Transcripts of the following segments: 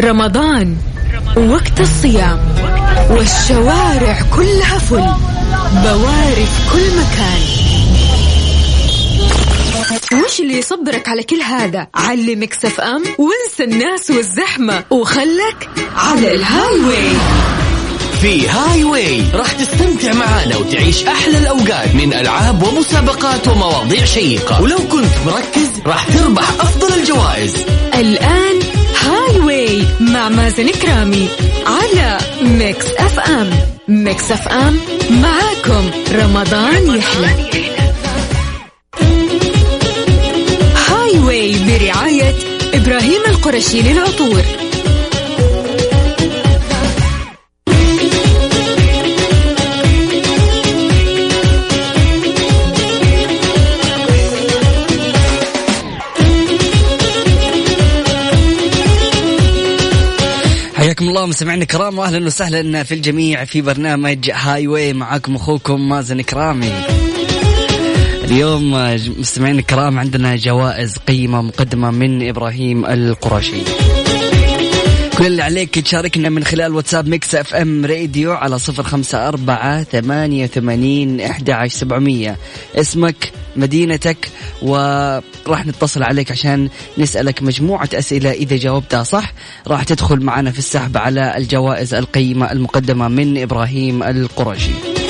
رمضان. وقت الصيام. والشوارع كلها فل. بواري في كل مكان. وش اللي يصبرك على كل هذا؟ على Mix FM وانسى الناس والزحمة. وخلك على ال Highway في Highway راح تستمتع معانا وتعيش أحلى الأوقات من ألعاب ومسابقات ومواضيع شيقة. ولو كنت مركز راح تربح أفضل الجوائز. way مع مازن كرامي على Mix FM. Mix FM معاكم. رمضان يحلى. Highway برعاية إبراهيم القرشي للعطور. الله مستمعينا الكرام واهلا وسهلا في الجميع في برنامج Highway معاكم أخوكم مازن كرامي. اليوم مستمعينا الكرام عندنا جوائز قيمة مقدمة من إبراهيم القرشي. كل عليك تشاركنا من خلال واتساب Mix FM Radio على صفر خمسة أربعة ثمانية وثمانين إحدى عشر سبعمية. اسمك مدينتك وراح نتصل عليك عشان نسألك مجموعة أسئلة. إذا جاوبتها صح راح تدخل معنا في السحب على الجوائز القيمة المقدمة من إبراهيم القرشي.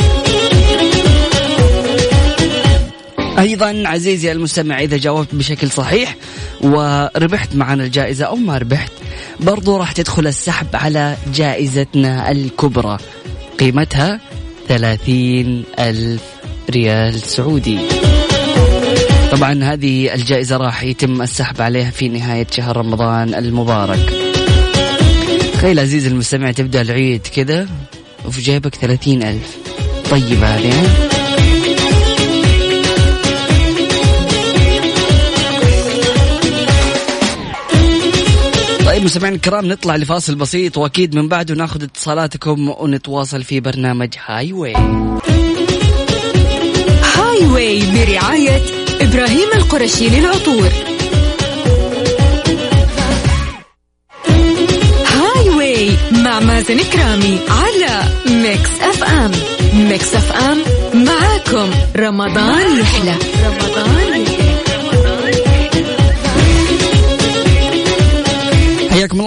أيضا عزيزي المستمع إذا جاوبت بشكل صحيح وربحت معنا الجائزة أو ما ربحت برضو راح تدخل السحب على جائزتنا الكبرى. قيمتها ثلاثين ألف ريال سعودي. طبعا هذه الجائزة راح يتم السحب عليها في نهاية شهر رمضان المبارك. تخيل عزيزي المستمع تبدأ العيد كذا وفي جيبك ثلاثين ألف. طيب هذه طيب مستمعينا الكرام نطلع لفاصل بسيط وأكيد من بعده ناخذ اتصالاتكم ونتواصل في برنامج هاي واي Highway برعاية إبراهيم القرشي للعطور. Highway مع مازن كرامي على Mix FM Mix FM معاكم. رمضان يحلى. رمضان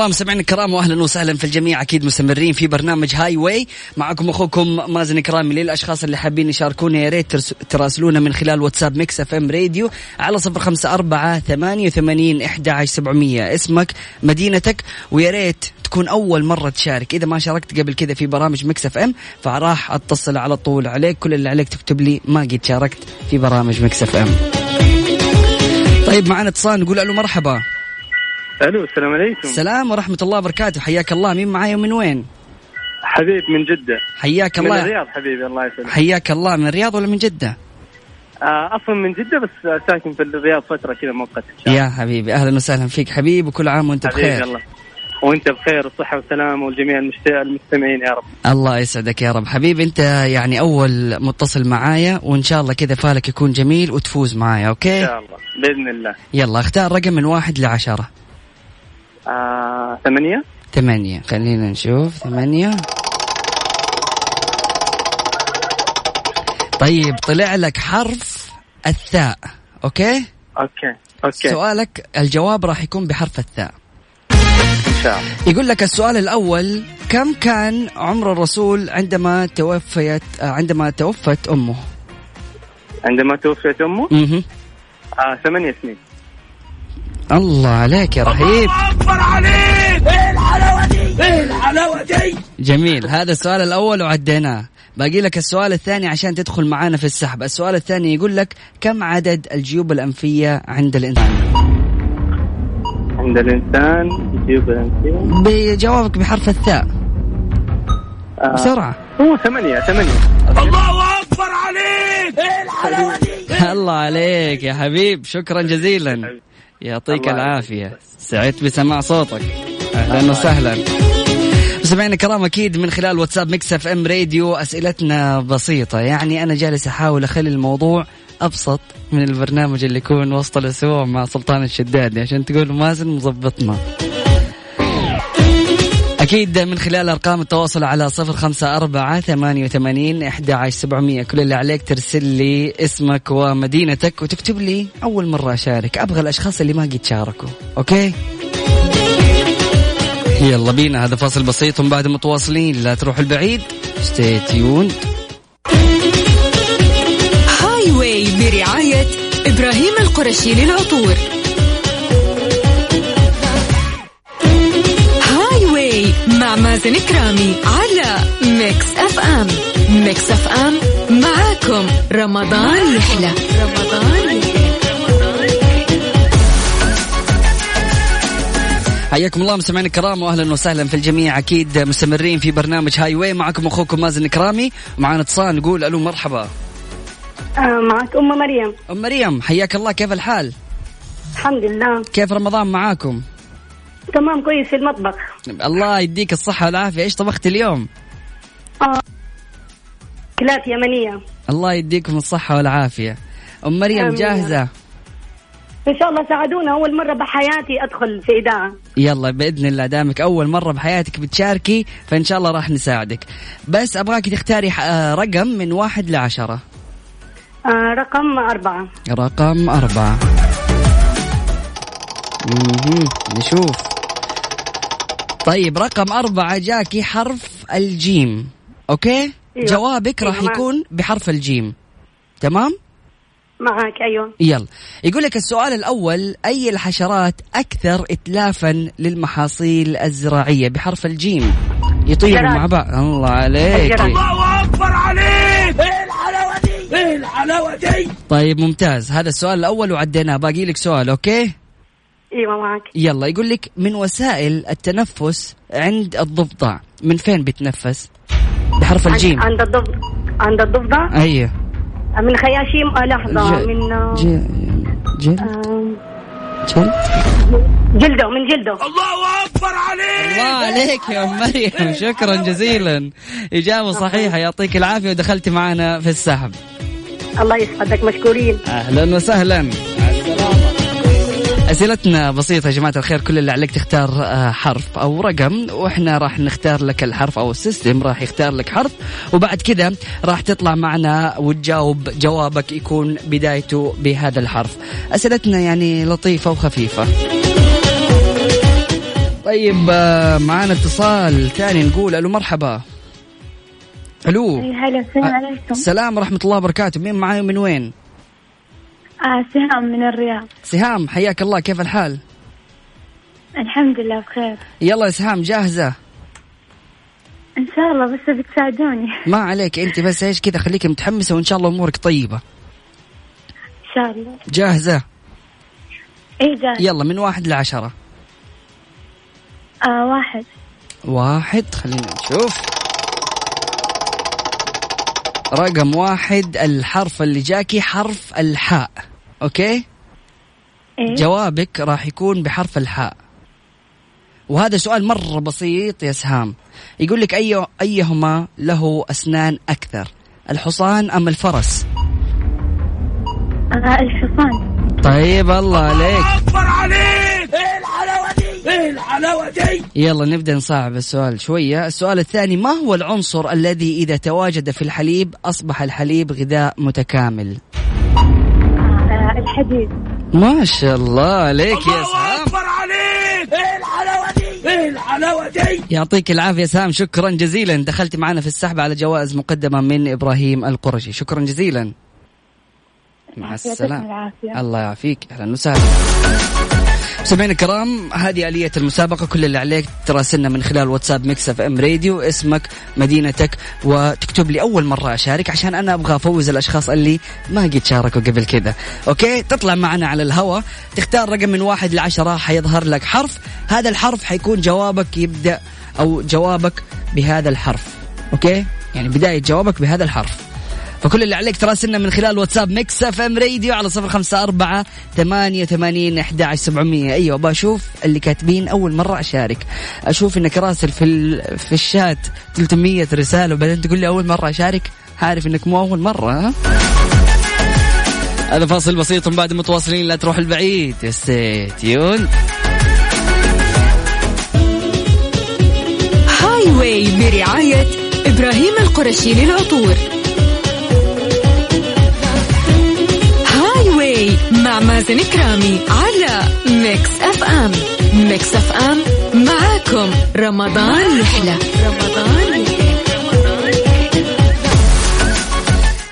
الله مستمعينا الكرام واهلا وسهلا في الجميع. أكيد مستمرين في برنامج Highway معكم أخوكم مازن كرامي للأشخاص اللي حابين يشاركونا. يا ريت تراسلونا من خلال واتساب Mix FM راديو على صفر خمسة أربعة ثمانية وثمانين إحدى عشر سبعمية. اسمك مدينتك ويا ريت تكون أول مرة تشارك. إذا ما شاركت قبل كذا في برامج Mix FM فراح أتصل على طول عليك. كل اللي عليك تكتب لي ما قد شاركت في برامج Mix FM طيب معنا اتصال نقول ألو مرحبا. ألو السلام عليكم. السلام ورحمة الله وبركاته. حياك الله. مين معايا ومن وين؟ حبيب من جدة. حياك من الله. الرياض حبيبي الله يسلمك. حياك الله. من الرياض ولا من جدة؟ آه أصلا من جدة بس ساكن في الرياض فترة كذا الله. يا حبيبي أهلا وسهلا فيك حبيب وكل عام وأنت حبيبي بخير. الله. وأنت بخير والصحة والسلامة والجميع المشت- المستمعين يا رب. الله يسعدك يا رب. حبيبي أنت يعني أول متصل معايا وإن شاء الله كذا فالك يكون جميل وتفوز معايا إن أوكي شاء الله. بإذن الله. يلا أختار رقم من واحد لعشرة. آه ثمانية. ثمانية. خلينا نشوف. ثمانية. طيب طلع لك حرف الثاء. okay؟ okay okay. سؤالك الجواب راح يكون بحرف الثاء. إن شاء الله. يقول لك السؤال الأول كم كان عمر الرسول عندما توفيت عندما توفت أمه؟ عندما توفيت أمه؟ مه. آه ثمانية سنين. الله عليك يا رهيب. جميل. هذا السؤال الأول وعديناه. باقي لك السؤال الثاني عشان تدخل معانا في السحب. السؤال الثاني يقول لك كم عدد الجيوب الأنفية عند الإنسان؟ عند الإنسان يجيب الانسان بجوابك بحرف الثاء. آه. بسرعة. هو ثمانية ثمانية. الله عليك يا حبيب. شكرا جزيلا. يعطيك العافية. سعدت بسماع صوتك. أهلا. وسهلا. مستمعينا الكرام أكيد من خلال واتساب Mix FM راديو أسئلتنا بسيطة. يعني أنا جالس أحاول أخلي الموضوع أبسط من البرنامج اللي يكون وسط الأسبوع مع سلطان الشدادي عشان تقول مازن مظبطنا. أكيد من خلال أرقام التواصل على صفر خمسة أربعة ثمانية وثمانين إحدى عشر سبعمية. كل اللي عليك ترسل لي اسمك ومدينتك وتكتب لي أول مرة أشارك. أبغى الأشخاص اللي ما قد شاركوا. okay؟ يلا بينا. هذا فاصل بسيط. ومن بعد متواصلين. لا تروحوا البعيد. stay tuned Highway برعاية إبراهيم القرشي للعطور. مع مازن كرامي على Mix FM. Mix FM معاكم. رمضان يحلى. رمضان يحلى. حياكم الله مستمعينا الكرام واهلا وسهلا في الجميع. أكيد مستمرين في برنامج هاي واي. معكم أخوكم مازن كرامي. معنا اتصال نقول ألو مرحبا. آه معك أم مريم. أم مريم حياك الله. كيف الحال؟ الحمد لله. كيف رمضان معاكم؟ تمام كويس في المطبخ. الله يديك الصحة والعافية. إيش طبخت اليوم؟ آه. أكلات يمنية. الله يديكم الصحة والعافية. أم مريم آمين. جاهزة؟ إن شاء الله ساعدونا. أول مرة بحياتي أدخل في إذاعة. يلا بإذن الله. دامك أول مرة بحياتك بتشاركي فإن شاء الله راح نساعدك. بس أبغاك تختاري آه، رقم من واحد لعشرة. آه رقم أربعة. رقم أربعة. مهم. نشوف. طيب رقم أربعة جاكي حرف الجيم. okay؟ أيوة. جوابك راح أيوة، معك. يكون بحرف الجيم. تمام؟ معك أيوة. يلا. يقول لك السؤال الأول أي الحشرات أكثر إتلافا للمحاصيل الزراعية؟ بحرف الجيم. يطيروا. مع بعض. الله عليك. الجراد. طيب ممتاز. هذا السؤال الأول وعديناه. باقي لك سؤال okay؟ أيوة معك. يلا يقول لك من وسائل التنفس عند الضفدع. من فين بيتنفس؟ بحرف الجيم. عند الضفدع عند الضفدع؟ أيوه. من خياشيم آه لحظة ج- من آه، ج... جل آه، جل جلده من جلده. الله عليك! يا ام مريم. شكرا جزيلا. إجابة صحيحة. يعطيك العافية ودخلتي معنا في السحب. الله يسعدك مشكورين. أهلا وسهلا. أسئلتنا بسيطة يا جماعة الخير كل اللي عليك تختار آه، حرف أو رقم وإحنا راح نختار لك الحرف أو السيستم راح يختار لك حرف وبعد كذا راح تطلع معنا وتجاوب جوابك يكون بدايته بهذا الحرف. أسئلتنا يعني لطيفة وخفيفة. طيب آه، معنا اتصال ثاني نقول ألو مرحبا. ألو. هلا السلام عليكم. السلام ورحمة الله وبركاته. مين معاي ومن وين؟ آه سهام من الرياض. سهام حياك الله كيف الحال؟ الحمد لله بخير. يلا يا سهام جاهزة؟ إن شاء الله بس بتساعدوني. ما عليك أنت بس إيش كذا خليك متحمسة وإن شاء الله أمورك طيبة. إن شاء الله. جاهزة؟ اي جاي يلا من واحد لعشرة. آه واحد. واحد خلينا نشوف. رقم واحد الحرف اللي جاكي حرف الحاء. أوكي؟ إيه. جوابك راح يكون بحرف الحاء. وهذا سؤال مرة بسيط يا سهام. يقول لك أي أيهما له أسنان أكثر الحصان أم الفرس؟ آه الحصان. طيب الله عليك. يلا نبدأ نصعب السؤال شوية. السؤال الثاني ما هو العنصر الذي إذا تواجد في الحليب أصبح الحليب غذاء متكامل؟ الحديد. ما شاء الله عليك يا سام. يعطيك العافية سام. شكرا جزيلا. دخلت معنا في السحب على جوائز مقدمة من إبراهيم القرشي. شكرا جزيلا. مع السلامة. الله يعافيك. أهلا وسهلا. مستمعينا الكرام هذه آلية المسابقة. كل اللي عليك تراسلنا من خلال واتساب Mix FM راديو اسمك مدينتك وتكتب لي أول مرة أشارك عشان أنا أبغى أفوز الأشخاص اللي ما قد شاركوا قبل كذا. okay؟ تطلع معنا على الهواء. تختار رقم من واحد لعشرة حيظهر لك حرف. هذا الحرف حيكون جوابك يبدأ أو جوابك بهذا الحرف. okay؟ يعني بداية جوابك بهذا الحرف. فكل اللي عليك تراسلنا من خلال واتساب Mix FM راديو على صفر خمسة أربعة ثمانية ثمانين أحد عشر سبعمية. أيوة بشوف اللي كاتبين أول مرة أشارك. أشوف إنك راسل في ال... في الشات 300 رسالة وبعدين تقول لي أول مرة أشارك. عارف إنك مو أول مرة ها؟ هذا فاصل بسيط بعد متواصلين لا تروح البعيد. stay tuned Highway برعاية إبراهيم القرشي للعطور. مع مازن كرامي على Mix FM Mix FM معاكم. رمضان يحلى. رمضان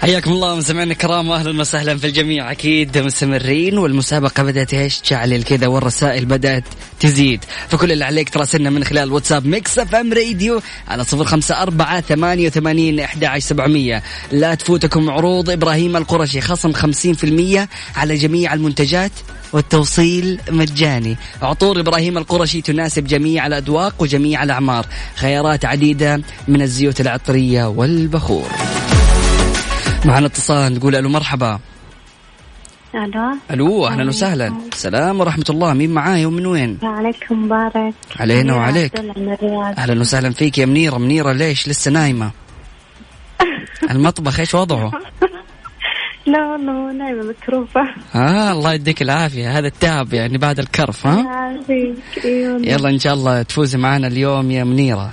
حياكم الله مستمعينا الكرام واهلا وسهلا في الجميع. أكيد مستمرين والمسابقة بدأت إيش تشعل كذا والرسائل بدأت تزيد. فكل اللي عليك تراسلنا من خلال واتساب Mix FM راديو على صفر خمسة أربعة ثمانية وثمانين أحد سبعمية. لا تفوتكم عروض إبراهيم القرشي خصم خمسين في المية على جميع المنتجات والتوصيل مجاني. عطور إبراهيم القرشي تناسب جميع الأذواق وجميع الأعمار. خيارات عديدة من الزيوت العطرية والبخور. معنا اتصال نقول ألو مرحبا. ألو. ألو أهلا وسهلا. السلام ورحمة الله. مين معاي ومن وين؟ عليكم مبارك. علينا وعليك. أهلا وسهلا فيك يا منيرة. منيرة ليش؟ لسه نايمة. المطبخ إيش وضعه؟ لا والله نايمة مكروفة آه الله يديك العافية. هذا التعب يعني بعد الكرف ها؟ يلا إن شاء الله تفوزي معنا اليوم يا منيرة.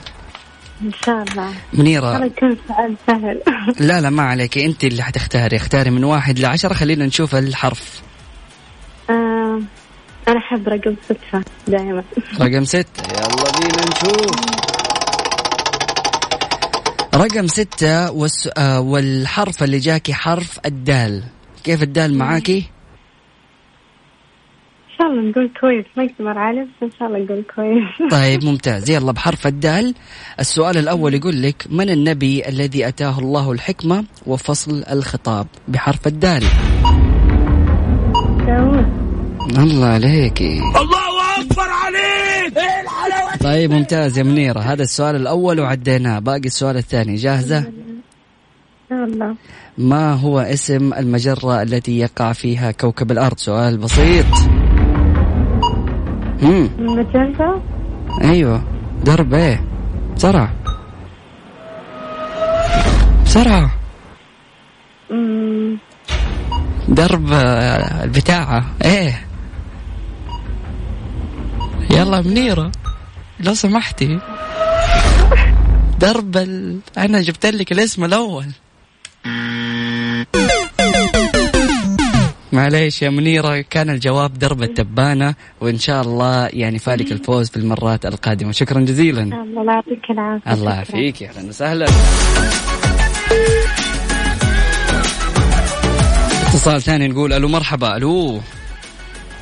إن شاء الله. منيرة. والله يكون سؤال سهل. لا لا ما عليك. أنت اللي حتختاري. اختاري من واحد لعشرة. خلينا نشوف الحرف. آه، أنا أحب رقم ستة دائما. رقم ستة يلا بينا نشوف. رقم ستة والس... آه والحرف اللي جاكي حرف الدال. كيف الدال معاكي؟ شاء الله نقول كويس ما يقدر عالم بس ان شاء الله نقول كويس. طيب ممتاز. يلا بحرف الدال. السؤال الأول يقول لك من النبي الذي أتاه الله الحكمة وفصل الخطاب؟ بحرف الدال. داوود. الله عليكي الله أكبر عليك! طيب ممتاز يا منيرة. هذا السؤال الأول وعديناه. باقي السؤال الثاني. الله ما هو اسم المجرة التي يقع فيها كوكب الأرض؟ سؤال بسيط. امم أيوه. درب إيه؟ بسرعة بسرعة درب آه، البتاعة إيه؟ يلا منيرة لو سمحتي. درب ال... أنا جبت لك الاسم الأول. معليش يا منيرة كان الجواب درب التبانة وإن شاء الله يعني فالك الفوز في المرات القادمة. شكرا جزيلا. الله يعطيك العافية. الله. يعافيك. يا أهلا وسهلا. اتصال ثاني نقول ألو مرحبا. ألو.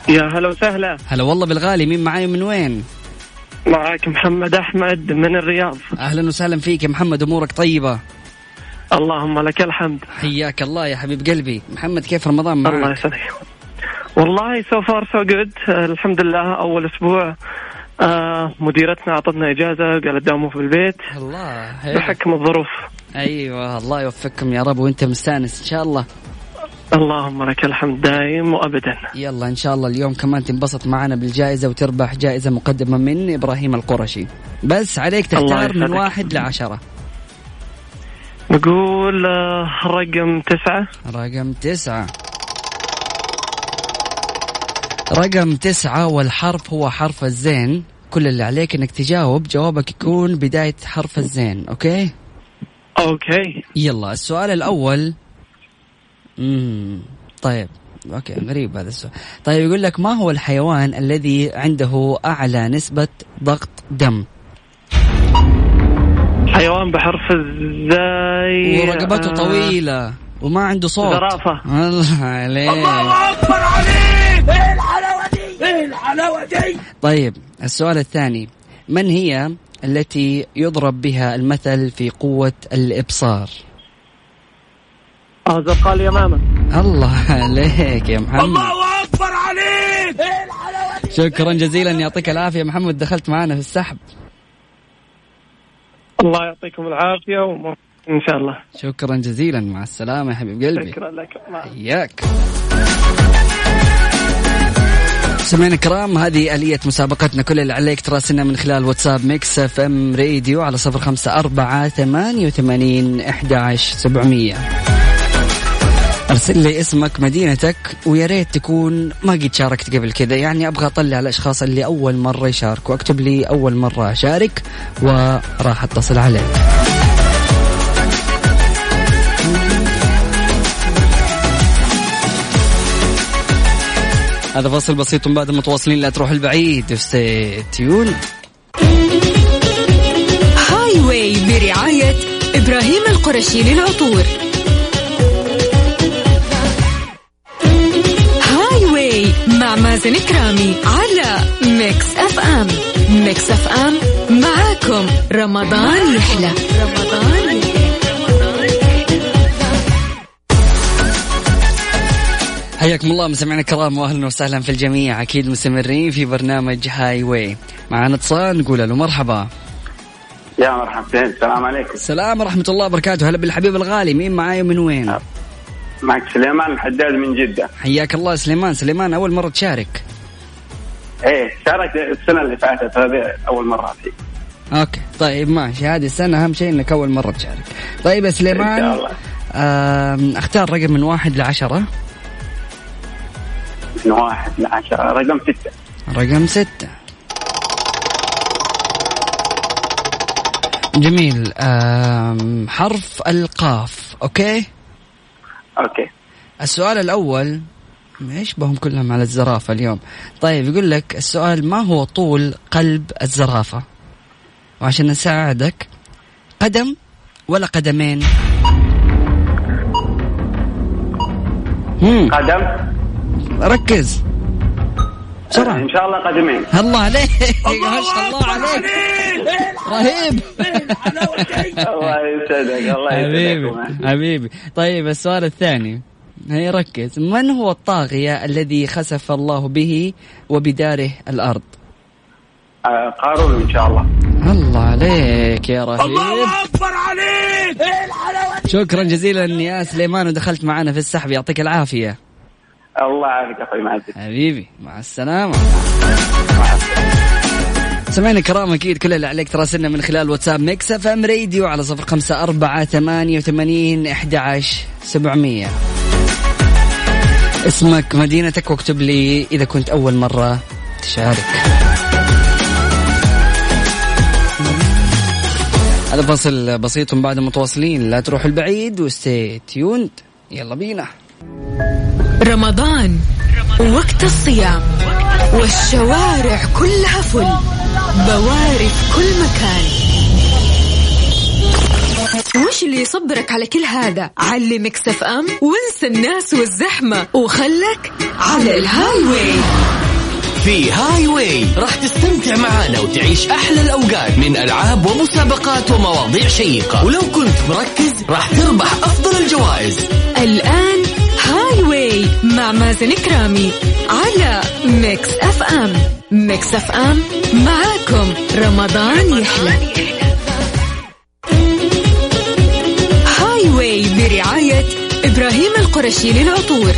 يا هلا وسهلا. هلا والله بالغالي. مين معاي من وين؟ معك محمد أحمد من الرياض. أهلا وسهلا فيك يا محمد. أمورك طيبة؟ اللهم لك الحمد. حياك الله يا حبيب قلبي. محمد كيف رمضان معك؟ الله يسعدك والله so far so good الحمد لله أول أسبوع آه مديرتنا أعطتنا إجازة قالت داوموا في البيت. الله بحكم الظروف. أيوه الله يوفقكم يا رب وأنت مستأنس إن شاء الله. اللهم لك الحمد دايم وابدا. يلا إن شاء الله اليوم كمان تنبسط معنا بالجائزة وتربح جائزة مقدمة من إبراهيم القرشي. بس عليك تختار من. واحد لعشرة. نقول آه رقم تسعة. رقم تسعة. رقم تسعة والحرف هو حرف الزين. كل اللي عليك إنك تجاوب جوابك يكون بداية حرف الزين أوكي؟ أوكي. يلا السؤال الأول. امم طيب okay غريب هذا السؤال. طيب يقول لك ما هو الحيوان الذي عنده أعلى نسبة ضغط دم؟ حيوان بحرف الزاي ورقبته آه، طويلة وما عنده صوت. زرافة. الله عليك. طيب السؤال الثاني. من هي التي يضرب بها المثل في قوة الإبصار؟ آه زرقاء اليمامة الله عليك يا محمد. الله أكبر عليك. شكرا جزيلا يعطيك العافية. محمد دخلت معنا في السحب. الله يعطيكم العافية وم... إن شاء الله. شكرا جزيلا. مع السلامة يا حبيب قلبي. شكرا لك. حياك. سمعنا الكرام هذه آلية مسابقتنا. كل اللي عليك تراسلنا من خلال واتساب Mix FM راديو على صفر خمسة أربعة ثمانية وثمانين أحد سبعمية. أرسل لي اسمك مدينتك ويا ريت تكون ما قد شاركت قبل كذا. يعني أبغى أطلع الأشخاص اللي أول مرة يشاركوا. أكتب لي أول مرة أشارك وراح أتصل عليك. هذا فصل بسيط بعد متواصلين لا تروح البعيد. stay tuned Highway برعاية إبراهيم القرشي للعطور. مع مازن كرامي على Mix FM. Mix FM معاكم. رمضان يحلى. رمضان يحلى حياكم الله مستمعينا الكرام واهلا وسهلا في الجميع. أكيد مستمرين في برنامج Highway معنا اتصال نقول له مرحبا. يا مرحبتين السلام عليكم. السلام ورحمة الله وبركاته. هلا بالحبيب الغالي مين معاي ومن وين؟ معك سليمان الحداد من جدة. حياك الله سليمان. سليمان أول مرة تشارك. إيه شاركت السنة اللي فاتت هذه أول مرة فيه أوكي. طيب ماشي. هذه السنة أهم شيء إنك أول مرة تشارك. طيب يا إن سليمان شاء الله. آم، أختار رقم من واحد لعشرة. من واحد لعشرة. رقم ستة. رقم ستة. جميل. حرف القاف. okay؟ okay. السؤال الأول إيش بهم كلهم على الزرافة اليوم؟ طيب يقول لك السؤال ما هو طول قلب الزرافة؟ وعشان نساعدك قدم ولا قدمين؟ قدم. ركز. بسرعة. إن شاء الله قدمين الله عليك. ما شاء الله عليك. رهيب. الله يسعدك الله حبيبي يسعدك حبيبي. طيب السؤال الثاني. هي ركز. من هو الطاغية الذي خسف الله به وبداره الأرض؟ آه، قارون إن شاء الله. الله عليك يا رهيب. الله أكبر عليك. شكرا جزيلا يا سليمان ودخلت معنا في السحب. يعطيك العافية. الله يعافيك أخوي معزز حبيبي مع السلامة. سمعنا الكرام أكيد كل اللي عليك تراسلنا من خلال واتساب Mix FM راديو على صفر خمسة أربعة ثمانية وثمانين أحد عشر سبعمية. اسمك مدينتك واكتب لي إذا كنت أول مرة تشارك. هذا فصل بسيط بعد متواصلين. لا تروح البعيد و stay tuned يلا بينا. رمضان وقت الصيام والشوارع كلها فل بواري في كل مكان. وش اللي يصبرك على كل هذا؟ علي Mix FM وانسى الناس والزحمة وخلك على ال Highway في Highway راح تستمتع معانا وتعيش أحلى الأوقات من ألعاب ومسابقات ومواضيع شيقة. ولو كنت مركز راح تربح أفضل الجوائز. way مع مازن كرامي على Mix FM. Mix FM معاكم. رمضان يحلى. Highway برعاية إبراهيم القرشي للعطور.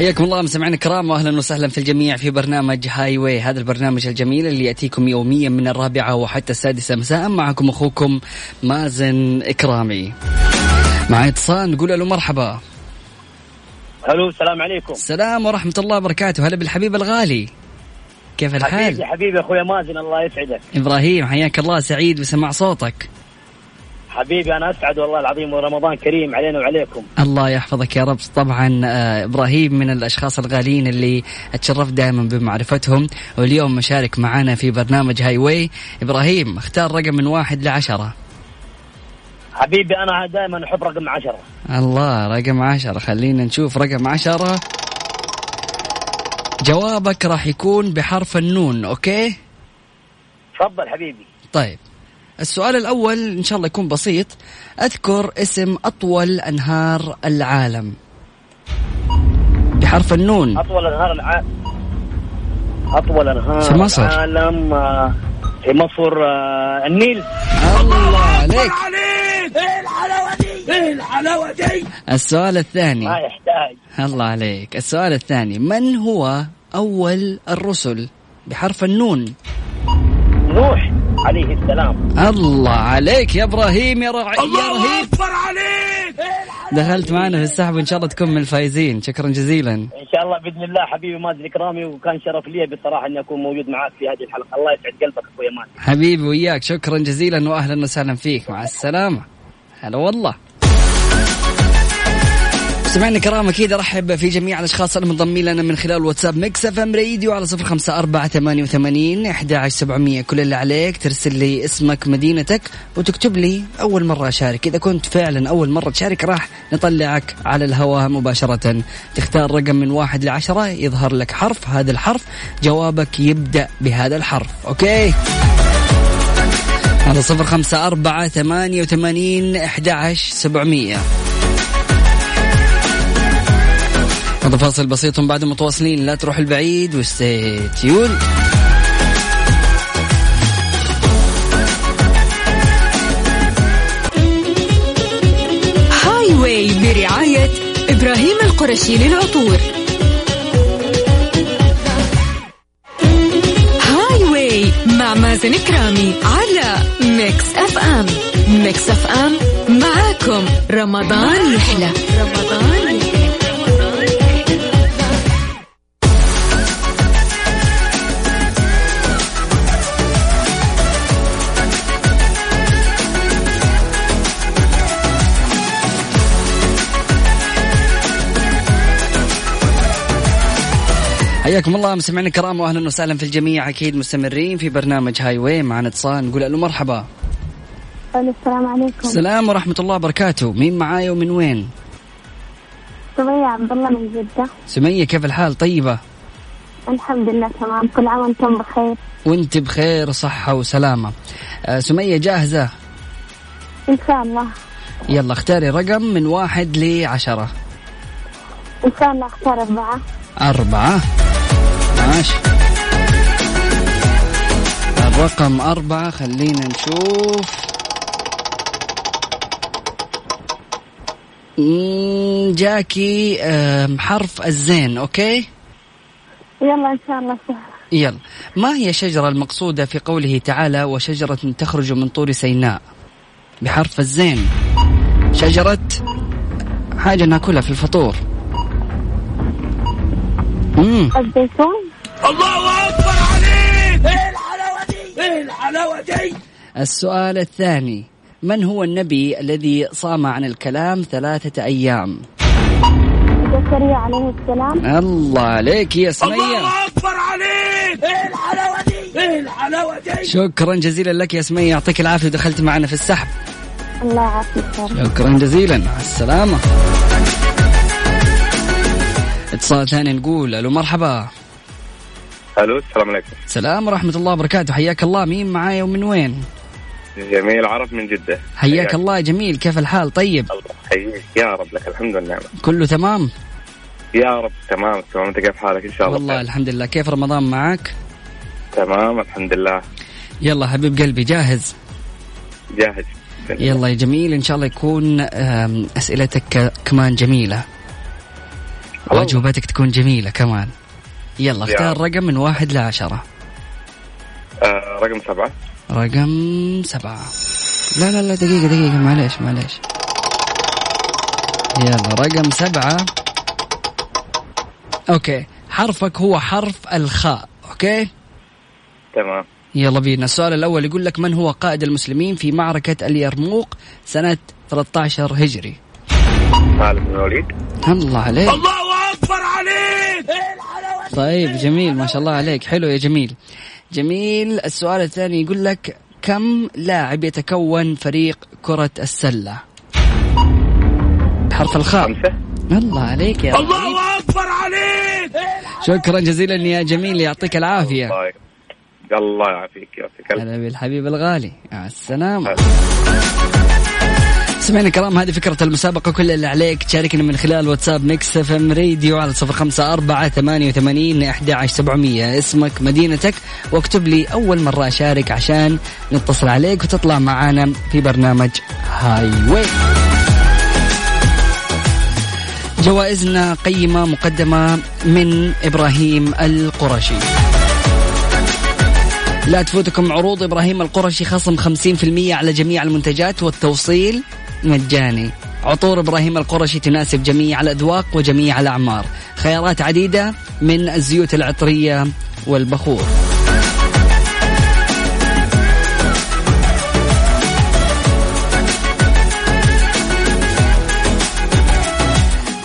حياكم الله مستمعينا الكرام واهلا وسهلا في الجميع في برنامج هاي واي هذا البرنامج الجميل اللي يأتيكم يوميا من الرابعة وحتى السادسة مساء معكم أخوكم مازن إكرامي. مع اتصال نقول له مرحبا. ألو السلام عليكم السلام ورحمة الله وبركاته هلا بالحبيب الغالي. كيف الحال؟ حبيبي حبيبي أخويا مازن الله يسعدك إبراهيم حياك الله سعيد بسماع صوتك. حبيبي أنا أسعد والله العظيم ورمضان كريم علينا وعليكم. الله يحفظك يا رب. طبعا آه، إبراهيم من الأشخاص الغاليين اللي أتشرفت دائما بمعرفتهم. واليوم مشارك معنا في برنامج Highway إبراهيم اختار رقم من واحد لعشرة. حبيبي أنا دائما أحب رقم عشرة. الله رقم عشرة. خلينا نشوف رقم عشرة. جوابك راح يكون بحرف النون okay؟ تفضل حبيبي. طيب. السؤال الأول إن شاء الله يكون بسيط. أذكر اسم أطول أنهار العالم. بحرف النون. أطول أنهار العالم أطول أنهار في مصر. العالم آه، في مصر آه، النيل. الله عليك. السؤال الثاني. ما يحتاج. الله عليك. السؤال الثاني. من هو أول الرسل؟ بحرف النون. نوح. عليه السلام. الله عليك يا إبراهيم يا, رع... الله يا رهيب. أكبر عليك! دخلت معنا في السحب وإن شاء الله تكون من الفايزين. شكرا جزيلا. إن شاء الله بإذن الله حبيبي مازن كرامي وكان شرف لي بصراحة إني أكون موجود معك في هذه الحلقة. الله يسعد قلبك أخوي مازن. حبيبي وياك. شكرا جزيلا واهلا وسهلا فيك. مع السلامة. هلا والله. سمعنا كرام أكيد أرحب في جميع الأشخاص المنضمين لنا من خلال واتساب Mix FM راديو على صفر خمسة أربعة ثمانية وثمانين أحد عشر سبعمية كل اللي عليك ترسل لي اسمك مدينتك وتكتب لي أول مرة أشارك. إذا كنت فعلا أول مرة تشارك راح نطلعك على الهواء مباشرة. تختار رقم من واحد لعشرة يظهر لك حرف هذا الحرف جوابك يبدأ بهذا الحرف. أوكي؟ على صفر خمسة أربعة ثمانية وثمانين أحد عشر سبعمية. هذا فاصل بسيط بعد متواصلين. لا تروح البعيد وستيون Highway برعاية إبراهيم القرشي للعطور. Highway مع مازن كرامي على Mix FM Mix FM معاكم. رمضان يحلى. رمضان يحلى. حياكم الله مستمعينا الكرام واهلا وسهلا في الجميع. أكيد مستمرين في برنامج هاي واي معنا اتصال نقول له مرحبا. السلام عليكم. السلام ورحمة الله وبركاته. مين معايا ومن وين؟ سمية عبد الله من جدة. سمية كيف الحال؟ طيبة؟ الحمد لله تمام. كل عام وأنتم بخير؟ وأنت بخير صحة وسلامة. آه سمية جاهزة؟ إن شاء الله. يلا اختاري رقم من واحد لعشرة. إن شاء الله أختار أربعة. أربعة. ماشي. الرقم أربعة خلينا نشوف. جاكي حرف الزين أوكي؟ يلا إن شاء الله يلا. ما هي الشجرة المقصودة في قوله تعالى وشجرة تخرج من طور سيناء؟ بحرف الزين. شجرة حاجة ناكلها في الفطور. مم. الزيتون السؤال الثاني من هو النبي الذي صام عن الكلام ثلاثة أيام؟ زكريا عليه السلام. الله عليك يا سمية. الله أكبر عليك. إيه الحلاوة دي؟ إيه الحلاوة دي؟ شكرا جزيلا لك يا سمية يعطيك العافية ودخلت معنا في السحب. الله يعافيك. شكرا جزيلا مع السلامة. اتصال ثاني نقول ألو مرحبا. ألو السلام عليكم. السلام ورحمة الله وبركاته. حياك الله. مين معايا ومن وين؟ جميل عرب من جدة. حياك الله يا جميل. كيف الحال؟ طيب. الله يحييك. يا رب لك الحمد والنعمة. كله تمام؟ يا رب تمام. تمام. أنت كيف حالك؟ إن شاء الله والله خير. الحمد لله. كيف رمضان معك؟ تمام الحمد لله. يلا حبيب قلبي جاهز؟ جاهز. يلا يا جميل. إن شاء الله يكون أسئلتك كمان جميلة. الله. واجوبتك تكون جميلة كمان. يلا اختار. رقم من واحد لعشرة آه رقم سبعة. رقم سبعة. لا لا لا دقيقة دقيقة معليش معليش. يلا رقم سبعة. okay حرفك هو حرف الخاء okay؟ تمام. يلا بينا. السؤال الأول يقول لك من هو قائد المسلمين في معركة اليرموك سنة 13 هجري؟ خالد بن الوليد. الله عليك. الله أكبر عليك! طيب جميل ما شاء الله عليك. حلو يا جميل. جميل السؤال الثاني يقول لك كم لاعب يتكون فريق كرة السلة؟ بحرف الخاء. خمسة. الله عليك يا الله أكبر عليك! شكرا جزيلا يا جميل يعطيك العافية. الله الله يعافيك يعطيك الف هلا بالحبيب الغالي. مع السلامة. سمعنا الكرام هذه فكرة المسابقة كل اللي عليك تشاركنا من خلال واتساب Mix FM راديو على صفر خمسة أربعة ثمانية وثمانين أحد عشر سبعمية. اسمك مدينتك واكتب لي أول مرة أشارك عشان نتصل عليك وتطلع معانا في برنامج Highway جوائزنا قيمة مقدمة من إبراهيم القرشي. لا تفوتكم عروض إبراهيم القرشي خصم 50% على جميع المنتجات والتوصيل. مجاني. عطور إبراهيم القرشي تناسب جميع الأذواق وجميع الأعمار. خيارات عديدة من الزيوت العطرية والبخور.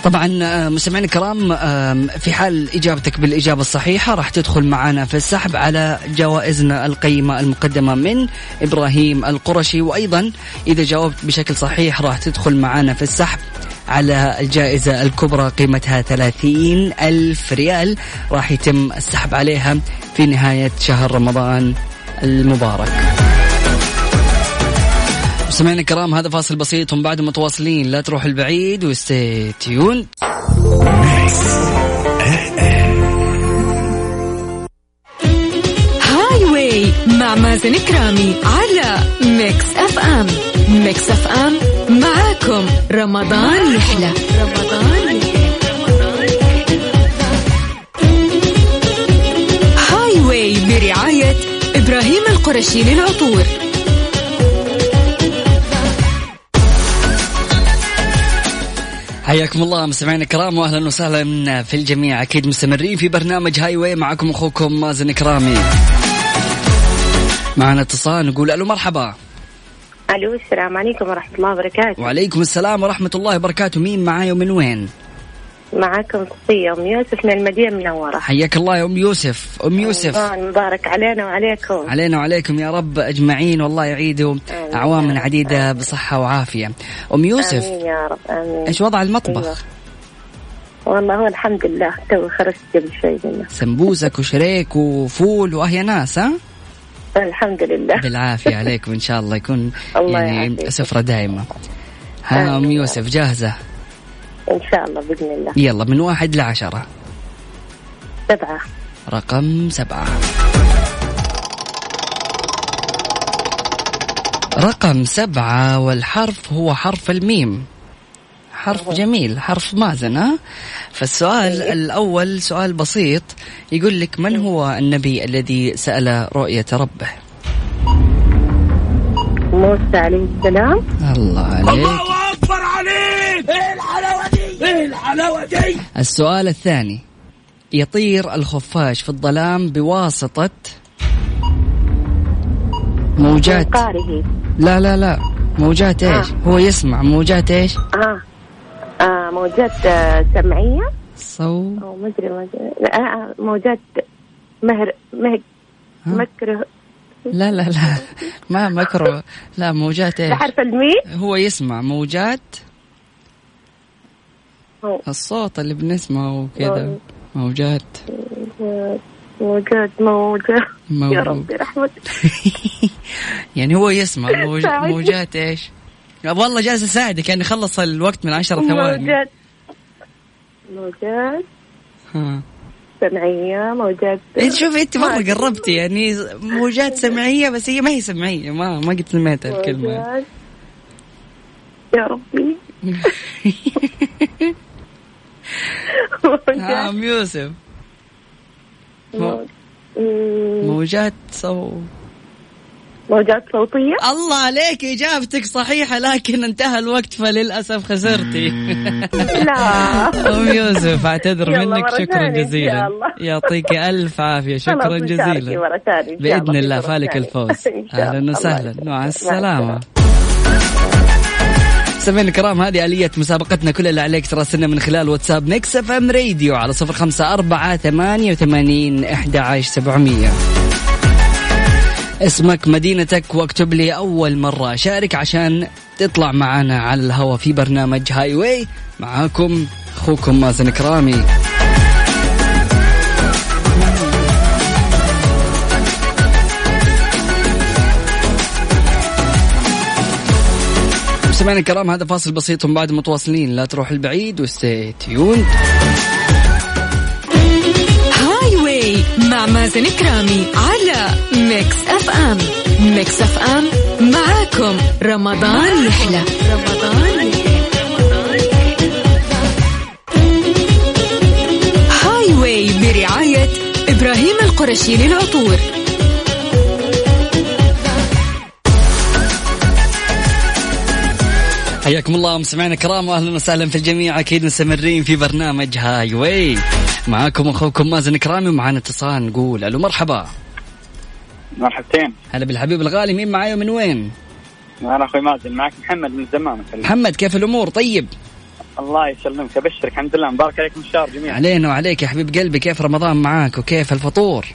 طبعا آه، مستمعينا الكرام في حال إجابتك بالإجابة الصحيحة راح تدخل معنا في السحب على جوائزنا القيمة المقدمة من إبراهيم القرشي. وأيضا إذا جاوبت بشكل صحيح راح تدخل معنا في السحب على الجائزة الكبرى قيمتها 30 ألف ريال راح يتم السحب عليها في نهاية شهر رمضان المبارك. مستمعينا الكرام هذا فاصل بسيط ومن بعد متواصلين. لا تروح البعيد و stay Highway مع مازن كرامي على Mix FM Mix FM معاكم. رمضان يحلى. رمضان Highway برعاية إبراهيم القرشي للعطور. حياكم الله مستمعينا الكرام واهلا وسهلا في الجميع. أكيد مستمرين في برنامج هاي واي معكم أخوكم مازن كرامي معنا اتصال نقول ألو مرحبا. ألو السلام عليكم ورحمة الله وبركاته. وعليكم السلام ورحمة الله وبركاته. مين معاي ومن وين؟ معكم صفية أم يوسف من المدينة المنورة. حياك الله يا أم يوسف. أم يوسف. مبارك علينا وعليكم. علينا وعليكم يا رب أجمعين والله يعيدوا آمين. اعواما عديدة بصحة وعافية. أم يوسف آمين يا رب آمين. إيش وضع المطبخ؟ أيوة. والله هو الحمد لله تو خرجت قبل شوي منه. سمبوسك وشريك وفول واهيا ناس ها؟ الحمد لله. بالعافية عليكم إن شاء الله يكون الله يعني. سفرة دائمه ها آمين. يوسف جاهزة؟ إن شاء الله بإذن الله. يلا من واحد لعشرة سبعة. رقم سبعة. رقم سبعة والحرف هو حرف الميم. حرف جميل حرف مازن ها؟ فالسؤال الأول سؤال بسيط يقول لك من هو النبي الذي سأل رؤية ربه؟ موسى عليه السلام. الله عليك. دي السؤال الثاني. يطير الخفاش في الظلام بواسطة موجات لا لا لا. موجات إيش؟ هو يسمع. موجات إيش؟ آه, آه موجات آه سمعية. صو أو أدري. آه آه، موجات مهر مهر مكره لا لا لا. ما مكرو لا موجات إيش؟ بحرف الميم هو يسمع. موجات. الصوت. اللي بنسمعه وكذا. موجات. موجات موجات. مو- يا ربي رحمتك. يعني هو يسمع. موج... موجات إيش؟ والله جالس أساعدك. يعني خلص الوقت من عشرة ثواني. موجات. موجات. ها. سمعية موجات. انت شوفي أنت مرة قربتي. يعني موجات سمعية بس هي ما هي سمعية. ما ما قد سمعت موجات. يا ربي. نعم يوسف. موجات صو موجات صوتية؟ الله عليك إجابتك صحيحة لكن انتهى الوقت فللأسف خسرتي. لا. أم يوسف أعتذر يلا منك شكرا جزيلا. يعطيك ألف عافية شكرا جزيلا. بإذن الله فالك. الفوز. أهلا وسهلا. مع يسلمك. سمعنا الكرام هذه آلية مسابقتنا كل اللي عليك تراسلنا من خلال واتساب Mix FM Radio على صفر خمسة أربعة ثمانية وثمانين إحدى عشر سبعمية. اسمك مدينتك واكتب لي أول مرة شارك عشان تطلع معنا على الهواء في برنامج Highway معاكم أخوكم مازن كرامي. مستمعينا الكرام هذا فاصل بسيط ومن بعد متواصلين. لا تروح البعيد و stay Highway مع مازن كرامي على Mix FM. Mix FM معاكم. رمضان يحلى. رمضان Highway برعاية إبراهيم القرشي للعطور. حياكم الله مستمعينا الكرام واهلا وسهلا في الجميع. أكيد مستمرين في برنامج Highway. معاكم أخوكم مازن كرامي ومعنا اتصال نقول ألو مرحبا. مرحبتين. هلا بالحبيب الغالي مين معاي ومن وين؟ أنا أخوي مازن معك محمد من الدمام محمد كيف الأمور؟ طيب؟ الله يسلمك أبشرك الحمد لله مبارك عليكم الشهر جميعا. علينا وعليك يا حبيب قلبي كيف رمضان معاك وكيف الفطور؟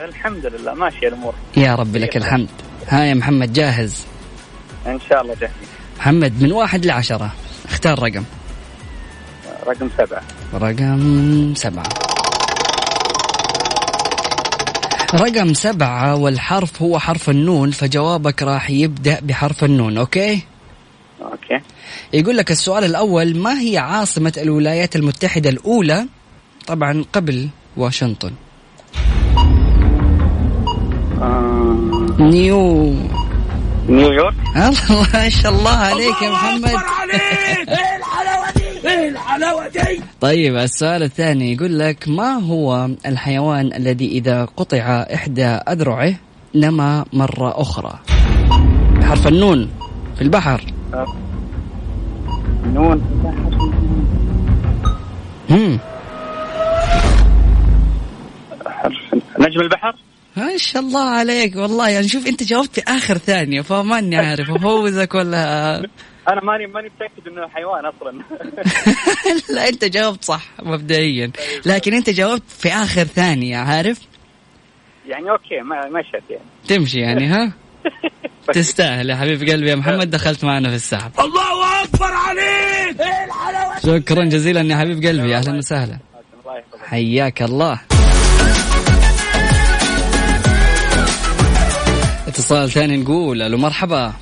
الحمد لله ماشية الأمور. يا رب لك الحمد. ها يا محمد جاهز؟ إن شاء الله جاهز. محمد من واحد لعشرة. اختار رقم. رقم سبعة. رقم سبعة. رقم سبعة والحرف هو حرف النون فجوابك راح يبدأ بحرف النون okay؟ okay. يقول لك السؤال الأول ما هي عاصمة الولايات المتحدة الأولى؟ طبعا قبل واشنطن. آه... نيو نيويورك الله ما شاء الله عليك يا محمد. طيب السؤال الثاني يقول لك ما هو الحيوان الذي إذا قطع إحدى أذرعه نما مرة أخرى؟ بحرف النون في البحر. نون. هم. حرف نجم البحر؟ ما شاء الله عليك والله. يعني شوف انت جاوبت في آخر ثانية فماني عارف. افوزك ولا؟ أنا ماني ماني متأكد إنه حيوان أصلا. لا انت جاوبت صح مبدئيا. لكن انت جاوبت في آخر ثانية عارف؟ يعني أوكي ما مشت يعني. تمشي يعني ها؟ تستاهل يا حبيب قلبي يا محمد. دخلت معنا في السحب. الله أكبر عليك! شكرا جزيلا يا حبيب قلبي. أهلا وسهلا. حياك الله. اتصال ثاني نقول ألو مرحبا.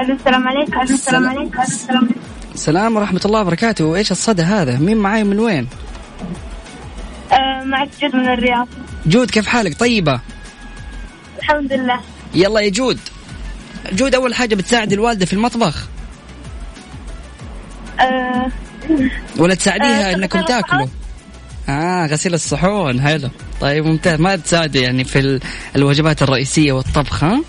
ألو السلام عليكم ألو السلام عليكم السلام السلام ورحمة الله وبركاته. إيش الصدى هذا؟ مين معاي من وين؟ آه، معك جود من الرياض. جود كيف حالك؟ طيبة. الحمد لله. يلا يا جود. جود أول حاجة بتساعد الوالدة في المطبخ. آه، ولا تساعديها آه، إنكم تاكلوا؟ آه غسيل الصحون حلو. طيب ممتاز. ما تساعدي يعني في ال- الوجبات الرئيسية والطبخ ها؟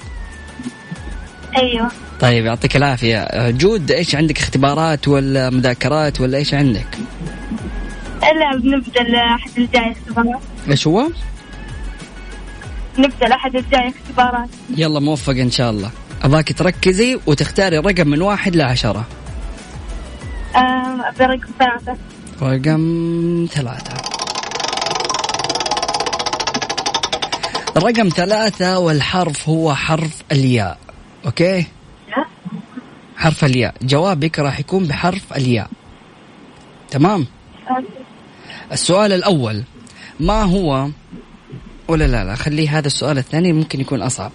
أيوه. طيب يعطيك العافية. آه، جود إيش عندك اختبارات ولا مذاكرات ولا إيش عندك؟ لا بنبدا الأحد الجاي اختبارات. إيش هو؟ نبدأ الأحد الجاي اختبارات. يلا موفق إن شاء الله. اباك تركزي وتختاري رقم من واحد لعشرة آه، ابدا رقم ثلاثة. رقم ثلاثة. رقم ثلاثة والحرف هو حرف الياء. أوكي؟ حرف الياء. جوابك راح يكون بحرف الياء. تمام؟ السؤال الأول ما هو ولا لا لا خليه هذا السؤال الثاني ممكن يكون أصعب.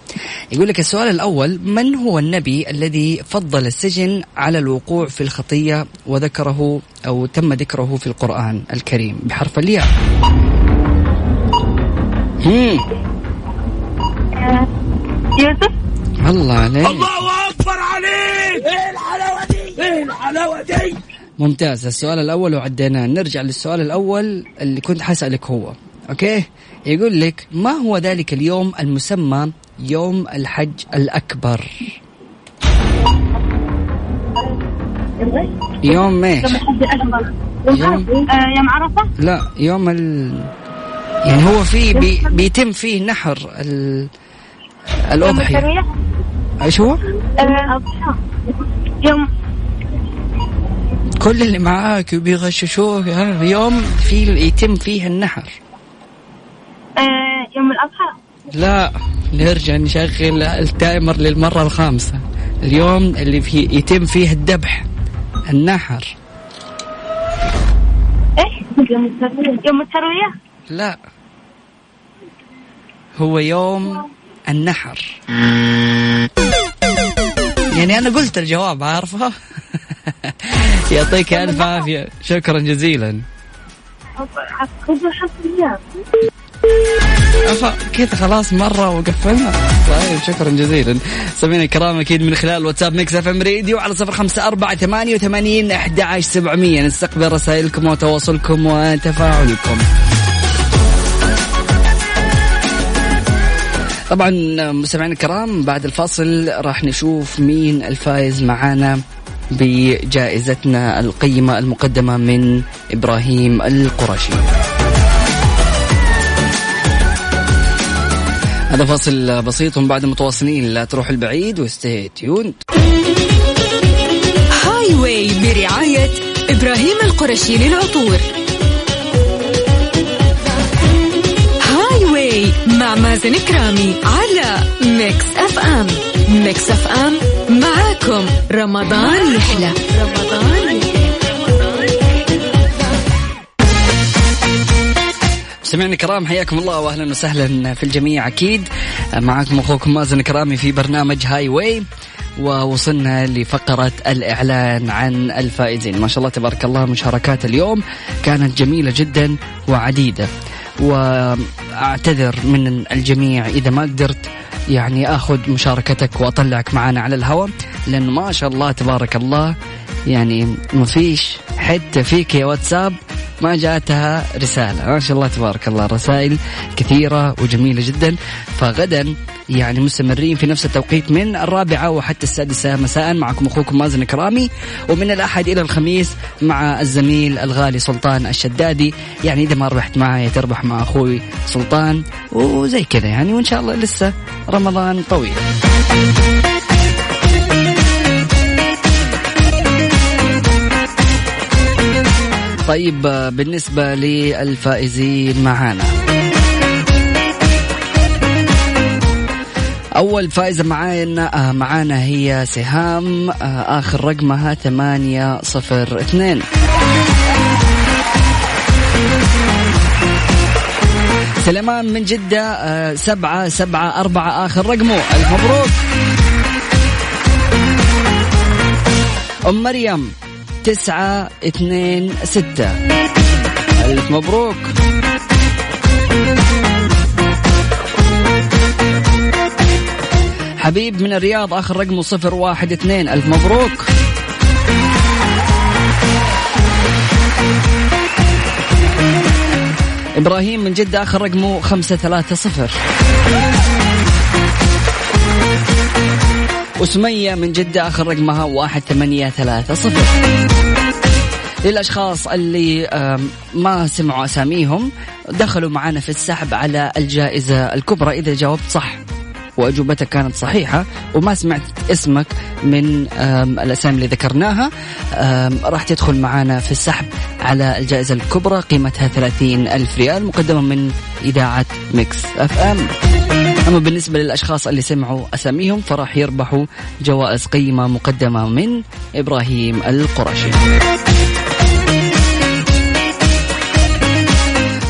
يقول لك السؤال الأول من هو النبي الذي فضل السجن على الوقوع في الخطية وذكره أو تم ذكره في القرآن الكريم؟ بحرف الياء. هم. يوسف؟ الله عليك. الله أكبر عليك. إيه الحلاوة دي؟ إيه الحلاوة دي؟ ممتاز. السؤال الأول وعديناه. نرجع للسؤال الأول اللي كنت حسألك هو. أوكي؟ يقول لك ما هو ذلك اليوم المسمى يوم الحج الأكبر؟ يوم إيش؟ يوم الحج الأكبر. يوم- آه، يوم عرفة؟ لا يوم ال... يعني هو في بي... بيتم فيه نحر ال... الأضحية. إيش هو؟ آه، يوم. كل اللي معاك بيغششوك. ها، يوم في يتم فيه النحر. آه، يوم الأضحى؟ لا نرجع نشغل ال timer للمرة الخامسة. اليوم اللي فيه يتم فيه الذبح النحر. إيش يوم التروية يوم التروية لا. هو يوم النحر. يعني أنا قلت الجواب عارفة؟ يعطيك ألف عافية. شكرا جزيلا. أفا كذا خلاص مرة وقفلنا. طيب شكرا جزيلا. سمينا الكرام أكيد من خلال واتساب Mix FM Radio على صفر خمسة أربعة ثمانية وثمانين أحد عشر سبعمية. نستقبل رسائلكم وتواصلكم وتفاعلكم. طبعا مستمعينا الكرام بعد الفاصل راح نشوف مين الفائز معانا بجائزتنا القيمة المقدمة من إبراهيم القرشي. هذا فاصل بسيط بعد متواصلين لا تروح البعيد و stay tuned. Highway برعاية إبراهيم القرشي للعطور. مع مازن كرامي على Mix FM. Mix FM معاكم. رمضان يحلى. رمضان سمعنا الكرام حياكم الله واهلا وسهلا في الجميع أكيد. معكم أخوكم مازن كرامي في برنامج هاي واي ووصلنا لفقرة الإعلان عن الفائزين. ما شاء الله تبارك الله مشاركات اليوم كانت جميلة جدا وعديدة. وأعتذر من الجميع إذا ما قدرت يعني أخذ مشاركتك وأطلعك معنا على الهواء لأنه ما شاء الله تبارك الله يعني ما فيش حتى فيك يا واتساب ما جاتها رسالة. ما شاء الله تبارك الله رسائل كثيرة وجميلة جدا. فغدا يعني مستمرين في نفس التوقيت من الرابعة وحتى السادسة. مساء معكم أخوكم مازن كرامي ومن الأحد إلى الخميس مع الزميل الغالي سلطان الشدادي. يعني إذا ما ربحت معي تربح مع أخوي سلطان وزي كذا يعني وإن شاء الله لسه رمضان طويل. طيب بالنسبة للفائزين معانا. أول فائزة معانا معانا هي سهام آخر رقمها ثمانية صفر اثنين. سليمان من جدة سبعة سبعة أربعة آخر رقمه. ألف مبروك. أم مريم تسعة اثنين ستة. ألف مبروك. حبيب من الرياض آخر رقمه صفر واحد اثنين. ألف مبروك. إبراهيم من جدة آخر رقمه خمسة ثلاثة صفر. وسمية من جدة آخر رقمها واحد ثمانية ثلاثة صفر. للأشخاص اللي ما سمعوا أساميهم دخلوا معنا في السحب على الجائزة الكبرى إذا جاوبت صح. وأجوبتك كانت صحيحة وما سمعت اسمك من الأسامي اللي ذكرناها. راح تدخل معنا في السحب على الجائزة الكبرى قيمتها 30 ألف ريال مقدمة من إذاعة Mix FM. أما بالنسبة للأشخاص اللي سمعوا أساميهم فراح يربحوا جوائز قيمة مقدمة من إبراهيم القرشي.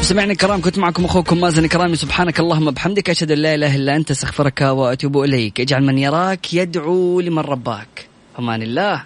مستمعينا الكرام كنت معكم أخوكم مازن كرامي سبحانك اللهم بحمدك أشهد أن لا إله إلا أنت أستغفرك وأتوب إليك. اجعل من يراك يدعو لمن رباك. أمان الله.